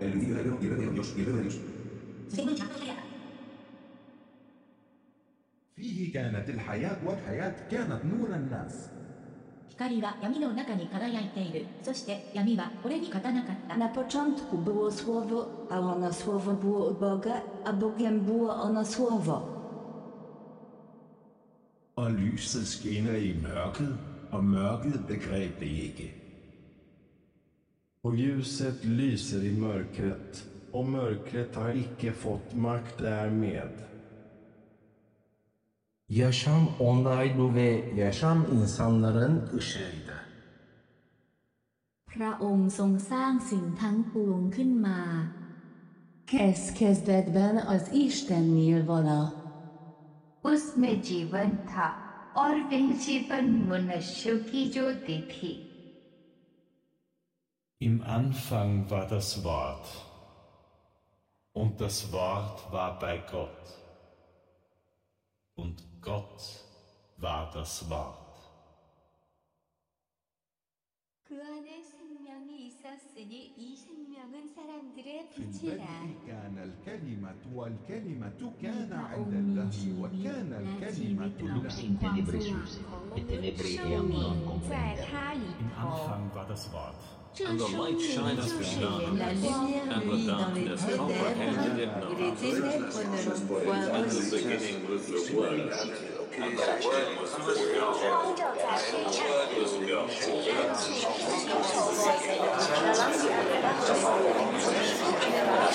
El edificio de y el de Dios y el de Dios. فيه كانت الحياة والحياة كانت نور الناس 光は闇の中に輝いているそして闇はこれに勝たなかった Na początku było Słowo, a ono Słowo było u Boga, a Bogiem było ono Słowo. Og lyset skinner i mørket, og mørket begreb det ikke. Och ljuset lyser i mörkret, och mörkret har icke fått makt därmed. Yaşam onlaydı ve yaşam insanların ışığıydı. พระองค์ทรงสร้างสิ่งทั้งปวงขึ้นมา Kezd kezdetben az Istennél vala. उसमें जीवन था और वह जीवन मनुष्यों की ज्योति थी Im Anfang war das Wort, und das Wort war bei Gott, und Gott war das Wort. 그 안에 생명이 있었으니 이 생명은 사람들의 في 빛이라. البدء كان الكلمة والكلمة كان عند الله وكان الكلمة lux in tenebresus, et tenebre eam non Im comprenda. Anfang war das Wort. and the light shines beyond, and the darkness comprehended it not. And the beginning was the Word, and the Word was with God, and the Word was God. And the Word was God.